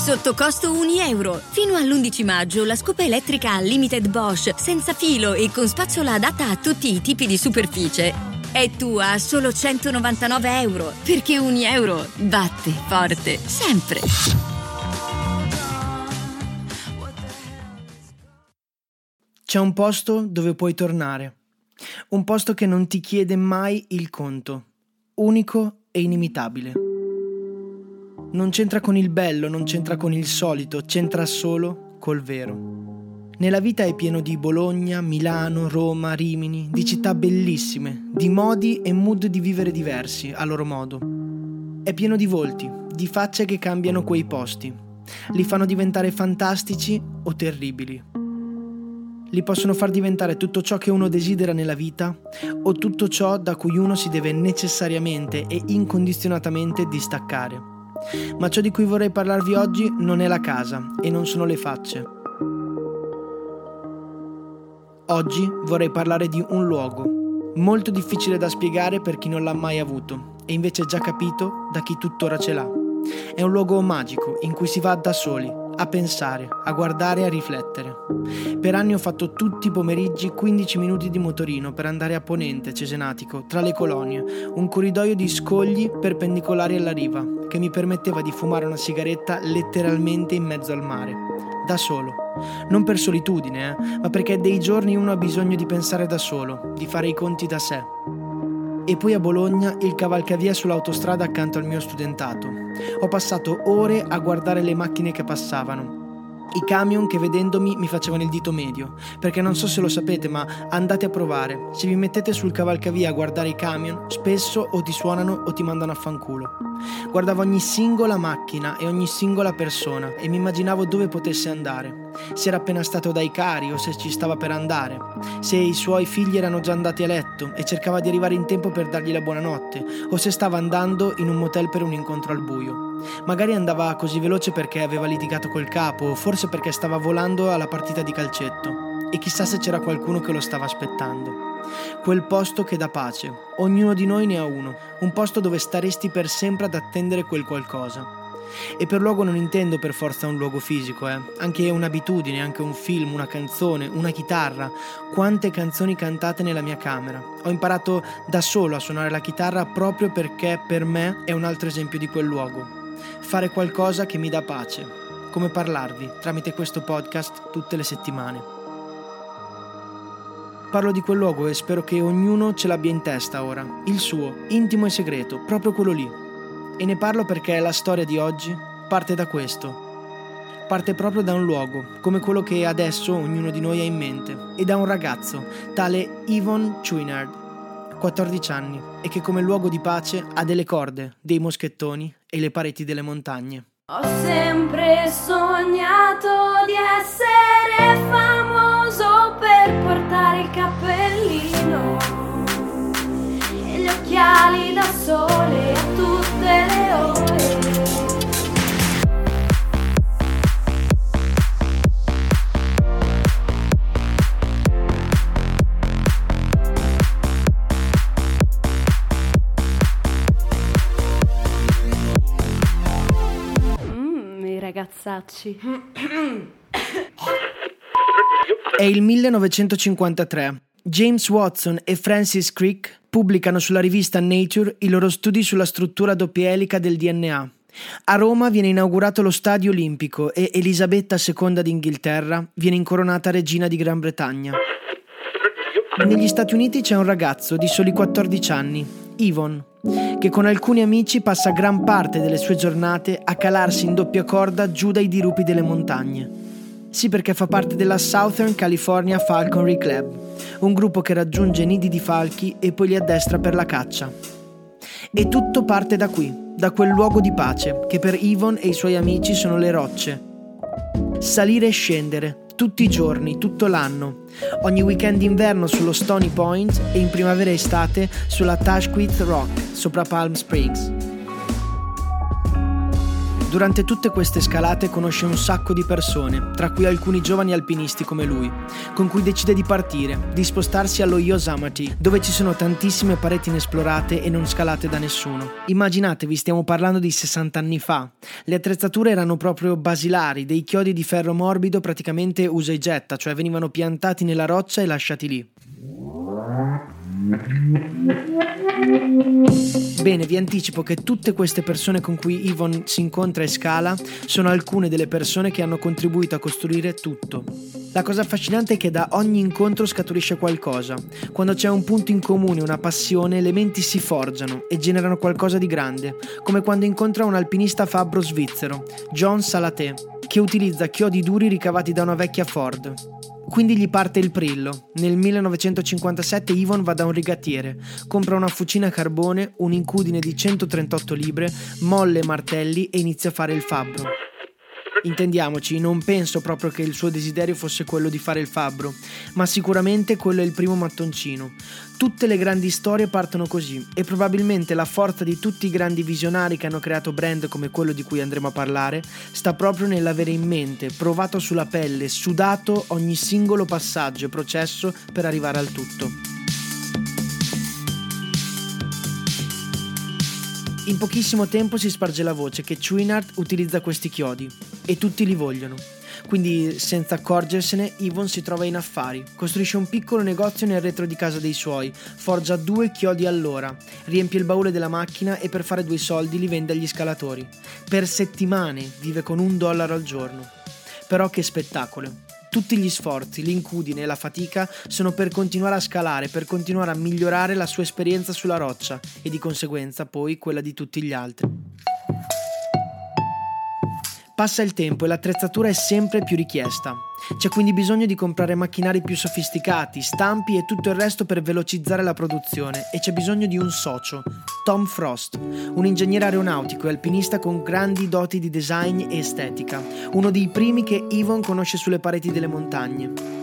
Sotto costo 1 euro. Fino all'11 maggio la scopa elettrica Unlimited Bosch, senza filo e con spazzola adatta a tutti i tipi di superficie. È tua a solo 199 euro, perché 1 euro batte forte, sempre. C'è un posto dove puoi tornare. Un posto che non ti chiede mai il conto. Unico e inimitabile. Non c'entra con il bello, non c'entra con il solito, c'entra solo col vero. Nella vita è pieno di Bologna, Milano, Roma, Rimini, di città bellissime, di modi e mood di vivere diversi, a loro modo. È pieno di volti, di facce che cambiano quei posti. Li fanno diventare fantastici o terribili. Li possono far diventare tutto ciò che uno desidera nella vita o tutto ciò da cui uno si deve necessariamente e incondizionatamente distaccare. Ma ciò di cui vorrei parlarvi oggi non è la casa e non sono le facce. Oggi vorrei parlare di un luogo, molto difficile da spiegare per chi non l'ha mai avuto e invece già capito da chi tuttora ce l'ha. È un luogo magico in cui si va da soli, a pensare, a guardare e a riflettere. Per anni ho fatto tutti i pomeriggi 15 minuti di motorino per andare a Ponente, Cesenatico, tra le colonie, un corridoio di scogli perpendicolari alla riva, che mi permetteva di fumare una sigaretta letteralmente in mezzo al mare, da solo. Non per solitudine, eh, ma perché dei giorni uno ha bisogno di pensare da solo, di fare i conti da sé. E poi a Bologna il cavalcavia sull'autostrada accanto al mio studentato. Ho passato ore a guardare le macchine che passavano, i camion che vedendomi mi facevano il dito medio, perché non so se lo sapete, ma andate a provare. Se vi mettete sul cavalcavia a guardare i camion, spesso o ti suonano o ti mandano a fanculo. Guardavo ogni singola macchina e ogni singola persona e mi immaginavo dove potesse andare. Se era appena stato dai cari o se ci stava per andare. Se i suoi figli erano già andati a letto e cercava di arrivare in tempo per dargli la buonanotte, o se stava andando in un motel per un incontro al buio. Magari andava così veloce perché aveva litigato col capo, forse perché stava volando alla partita di calcetto. E chissà se c'era qualcuno che lo stava aspettando. Quel posto che dà pace. Ognuno di noi ne ha uno. Un posto dove staresti per sempre ad attendere quel qualcosa. E per luogo non intendo per forza un luogo fisico, eh. Anche un'abitudine, anche un film, una canzone, una chitarra. Quante canzoni cantate nella mia camera. Ho imparato da solo a suonare la chitarra proprio perché per me è un altro esempio di quel luogo fare qualcosa che mi dà pace, come parlarvi tramite questo podcast tutte le settimane. Parlo di quel luogo e spero che ognuno ce l'abbia in testa ora, il suo, intimo e segreto, proprio quello lì. E ne parlo perché la storia di oggi parte da questo. Parte proprio da un luogo, come quello che adesso ognuno di noi ha in mente, e da un ragazzo, tale Yvonne Chouinard, 14 anni e che come luogo di pace ha delle corde, dei moschettoni e le pareti delle montagne. Ho sempre sognato di essere famoso per portare il cappellino e gli occhiali da sole ragazzacci. È il 1953. James Watson e Francis Crick pubblicano sulla rivista Nature i loro studi sulla struttura doppia elica del DNA. A Roma viene inaugurato lo Stadio Olimpico e Elisabetta II d'Inghilterra viene incoronata regina di Gran Bretagna. Negli Stati Uniti c'è un ragazzo di soli 14 anni, Yvonne, che con alcuni amici passa gran parte delle sue giornate a calarsi in doppia corda giù dai dirupi delle montagne. Sì, perché fa parte della Southern California Falconry Club, un gruppo che raggiunge nidi di falchi e poi li addestra per la caccia. E tutto parte da qui, da quel luogo di pace che per Yvonne e i suoi amici sono le rocce. Salire e scendere, tutti i giorni, tutto l'anno. Ogni weekend d'inverno sullo Stony Point e in primavera e estate sulla Tashquith Rock, sopra Palm Springs. Durante tutte queste scalate conosce un sacco di persone, tra cui alcuni giovani alpinisti come lui, con cui decide di partire, di spostarsi allo Yosemite, dove ci sono tantissime pareti inesplorate e non scalate da nessuno. Immaginatevi, stiamo parlando di 60 anni fa. Le attrezzature erano proprio basilari, dei chiodi di ferro morbido praticamente usa e getta, cioè venivano piantati nella roccia e lasciati lì. Bene, vi anticipo che tutte queste persone con cui Yvonne si incontra e scala sono alcune delle persone che hanno contribuito a costruire tutto. La cosa affascinante è che da ogni incontro scaturisce qualcosa. Quando c'è un punto in comune, una passione, elementi si forgiano e generano qualcosa di grande, come quando incontra un alpinista fabbro svizzero, John Salaté, che utilizza chiodi duri ricavati da una vecchia Ford. Quindi gli parte il prillo. Nel 1957 Yvonne va da un rigattiere, compra una fucina a carbone, un'incudine di 138 libre, molle e martelli e inizia a fare il fabbro. Intendiamoci, non penso proprio che il suo desiderio fosse quello di fare il fabbro, ma sicuramente quello è il primo mattoncino. Tutte le grandi storie partono così e probabilmente la forza di tutti i grandi visionari che hanno creato brand come quello di cui andremo a parlare sta proprio nell'avere in mente, provato sulla pelle, sudato ogni singolo passaggio e processo per arrivare al tutto. In pochissimo tempo si sparge la voce che Chouinard utilizza questi chiodi e tutti li vogliono. Quindi, senza accorgersene, Yvonne si trova in affari. Costruisce un piccolo negozio nel retro di casa dei suoi, forgia due chiodi all'ora, riempie il baule della macchina e per fare due soldi li vende agli scalatori. Per settimane vive con un dollaro al giorno. Però che spettacolo! Tutti gli sforzi, l'incudine e la fatica sono per continuare a scalare, per continuare a migliorare la sua esperienza sulla roccia e di conseguenza poi quella di tutti gli altri. Passa il tempo e l'attrezzatura è sempre più richiesta. C'è quindi bisogno di comprare macchinari più sofisticati, stampi e tutto il resto per velocizzare la produzione e c'è bisogno di un socio, Tom Frost, un ingegnere aeronautico e alpinista con grandi doti di design e estetica, uno dei primi che Yvonne conosce sulle pareti delle montagne.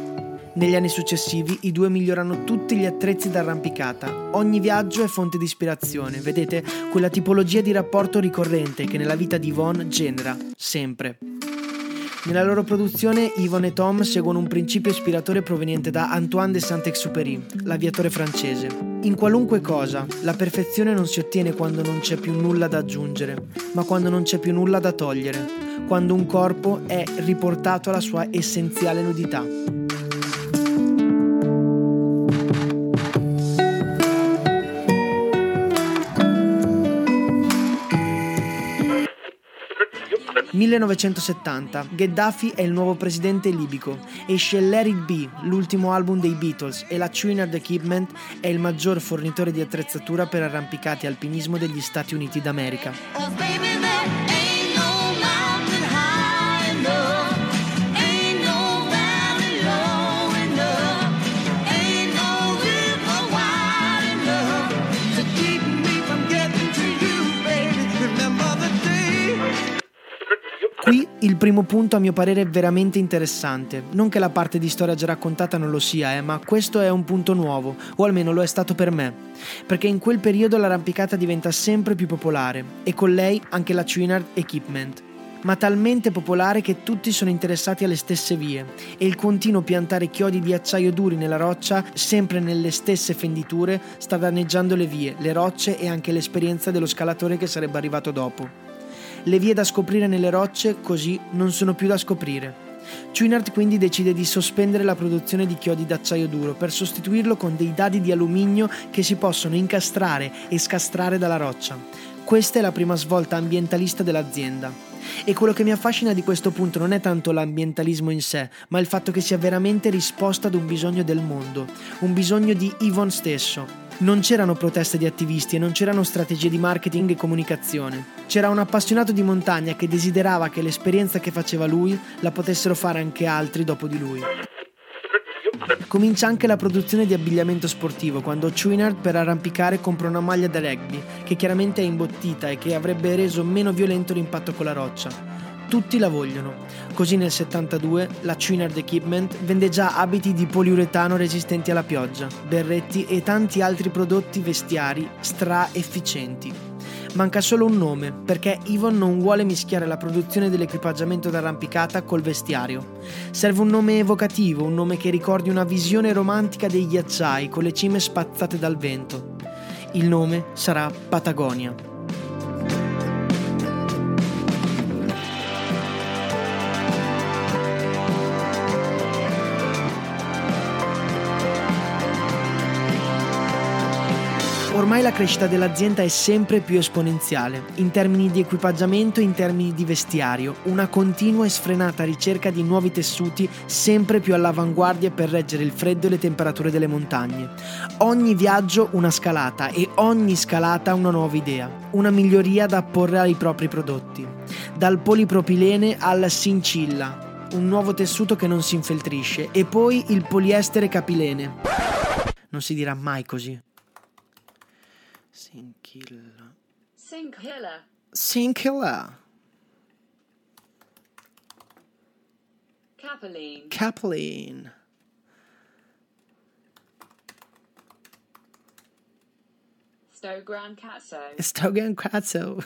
Negli anni successivi i due migliorano tutti gli attrezzi d'arrampicata. Ogni viaggio è fonte di ispirazione, vedete, quella tipologia di rapporto ricorrente che nella vita di Yvonne genera, sempre. Nella loro produzione Yvonne e Tom seguono un principio ispiratore proveniente da Antoine de Saint-Exupéry, l'aviatore francese. In qualunque cosa, la perfezione non si ottiene quando non c'è più nulla da aggiungere, ma quando non c'è più nulla da togliere, quando un corpo è riportato alla sua essenziale nudità. 1970. Gheddafi è il nuovo presidente libico. Esce Let Be, l'ultimo album dei Beatles, e la Chouinard Equipment è il maggior fornitore di attrezzatura per arrampicati alpinismo degli Stati Uniti d'America. Oh, Qui il primo punto a mio parere è veramente interessante. Non che la parte di storia già raccontata non lo sia, eh, ma questo è un punto nuovo, o almeno lo è stato per me. Perché in quel periodo l'arrampicata diventa sempre più popolare e con lei anche la Chouinard Equipment ma talmente popolare che tutti sono interessati alle stesse vie e il continuo piantare chiodi di acciaio duri nella roccia, sempre nelle stesse fenditure, sta danneggiando le vie, le rocce e anche l'esperienza dello scalatore che sarebbe arrivato dopo. Le vie da scoprire nelle rocce così non sono più da scoprire. Chouinard quindi decide di sospendere la produzione di chiodi d'acciaio duro per sostituirlo con dei dadi di alluminio che si possono incastrare e scastrare dalla roccia. Questa è la prima svolta ambientalista dell'azienda. E quello che mi affascina di questo punto non è tanto l'ambientalismo in sé, ma il fatto che sia veramente risposta ad un bisogno del mondo, un bisogno di Yvonne stesso, non c'erano proteste di attivisti e non c'erano strategie di marketing e comunicazione. C'era un appassionato di montagna che desiderava che l'esperienza che faceva lui la potessero fare anche altri dopo di lui. Comincia anche la produzione di abbigliamento sportivo quando Chouinard per arrampicare compra una maglia da rugby che chiaramente è imbottita e che avrebbe reso meno violento l'impatto con la roccia. Tutti la vogliono. Così nel 72 la Chouinard Equipment vende già abiti di poliuretano resistenti alla pioggia, berretti e tanti altri prodotti vestiari stra efficienti. Manca solo un nome, perché Yvonne non vuole mischiare la produzione dell'equipaggiamento d'arrampicata col vestiario. Serve un nome evocativo, un nome che ricordi una visione romantica dei ghiacciai con le cime spazzate dal vento. Il nome sarà Patagonia. Ormai la crescita dell'azienda è sempre più esponenziale, in termini di equipaggiamento e in termini di vestiario, una continua e sfrenata ricerca di nuovi tessuti sempre più all'avanguardia per reggere il freddo e le temperature delle montagne. Ogni viaggio una scalata e ogni scalata una nuova idea, una miglioria da apporre ai propri prodotti. Dal polipropilene al sincilla, un nuovo tessuto che non si infeltrisce, e poi il poliestere capilene. Non si dirà mai così. Sinkilla. Sinkhilla. Sinkilla. Capeline. Capelline. Stogran Catso. Stogan Kratzo.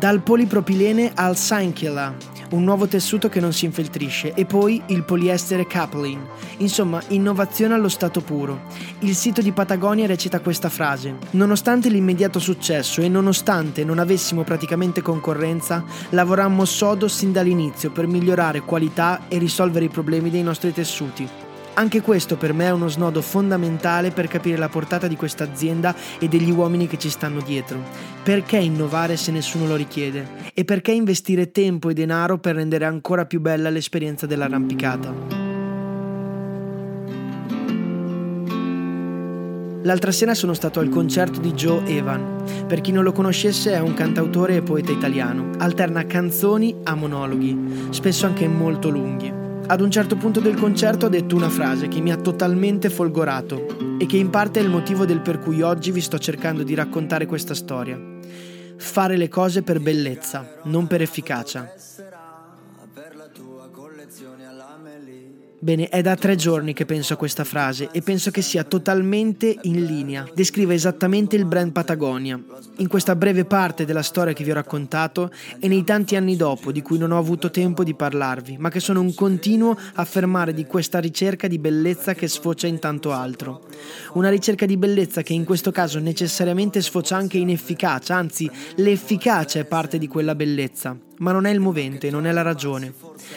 Dal polipropilene al Sinkilla, un nuovo tessuto che non si infeltrisce, e poi il poliestere Capelin. Insomma, innovazione allo stato puro. Il sito di Patagonia recita questa frase: Nonostante l'immediato successo e nonostante non avessimo praticamente concorrenza, lavorammo sodo sin dall'inizio per migliorare qualità e risolvere i problemi dei nostri tessuti. Anche questo per me è uno snodo fondamentale per capire la portata di questa azienda e degli uomini che ci stanno dietro. Perché innovare se nessuno lo richiede? E perché investire tempo e denaro per rendere ancora più bella l'esperienza dell'arrampicata? L'altra sera sono stato al concerto di Joe Evan. Per chi non lo conoscesse è un cantautore e poeta italiano. Alterna canzoni a monologhi, spesso anche molto lunghi. Ad un certo punto del concerto ha detto una frase che mi ha totalmente folgorato e che in parte è il motivo del per cui oggi vi sto cercando di raccontare questa storia. Fare le cose per bellezza, non per efficacia. Bene, è da tre giorni che penso a questa frase e penso che sia totalmente in linea. Descrive esattamente il brand Patagonia. In questa breve parte della storia che vi ho raccontato e nei tanti anni dopo di cui non ho avuto tempo di parlarvi, ma che sono un continuo affermare di questa ricerca di bellezza che sfocia in tanto altro. Una ricerca di bellezza che in questo caso necessariamente sfocia anche in efficacia, anzi l'efficacia è parte di quella bellezza ma non è il movente, non è la ragione.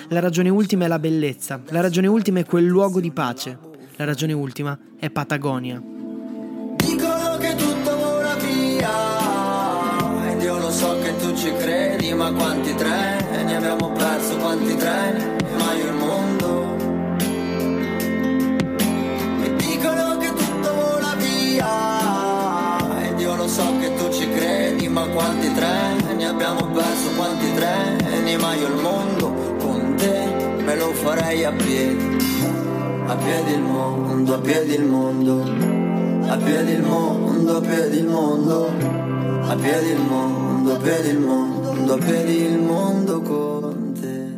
La ragione ultima è la bellezza, la ragione ultima è quel luogo di pace, la ragione ultima è Patagonia. Dicono che tutto vola via. Ed io lo so che tu ci credi Ma quanti treni? Abbiamo perso Quanti treni? Ma io il mondo. Mi dicono che tutto vola via. Ed io lo so che tu ci credi Ma quanti farei a piedi A piedi il mondo A piedi il mondo a piedi il mondo, a piedi il mondo, a piedi il mondo, a piedi il mondo, a piedi il mondo con te.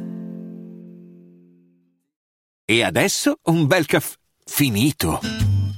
E adesso un bel caffè finito.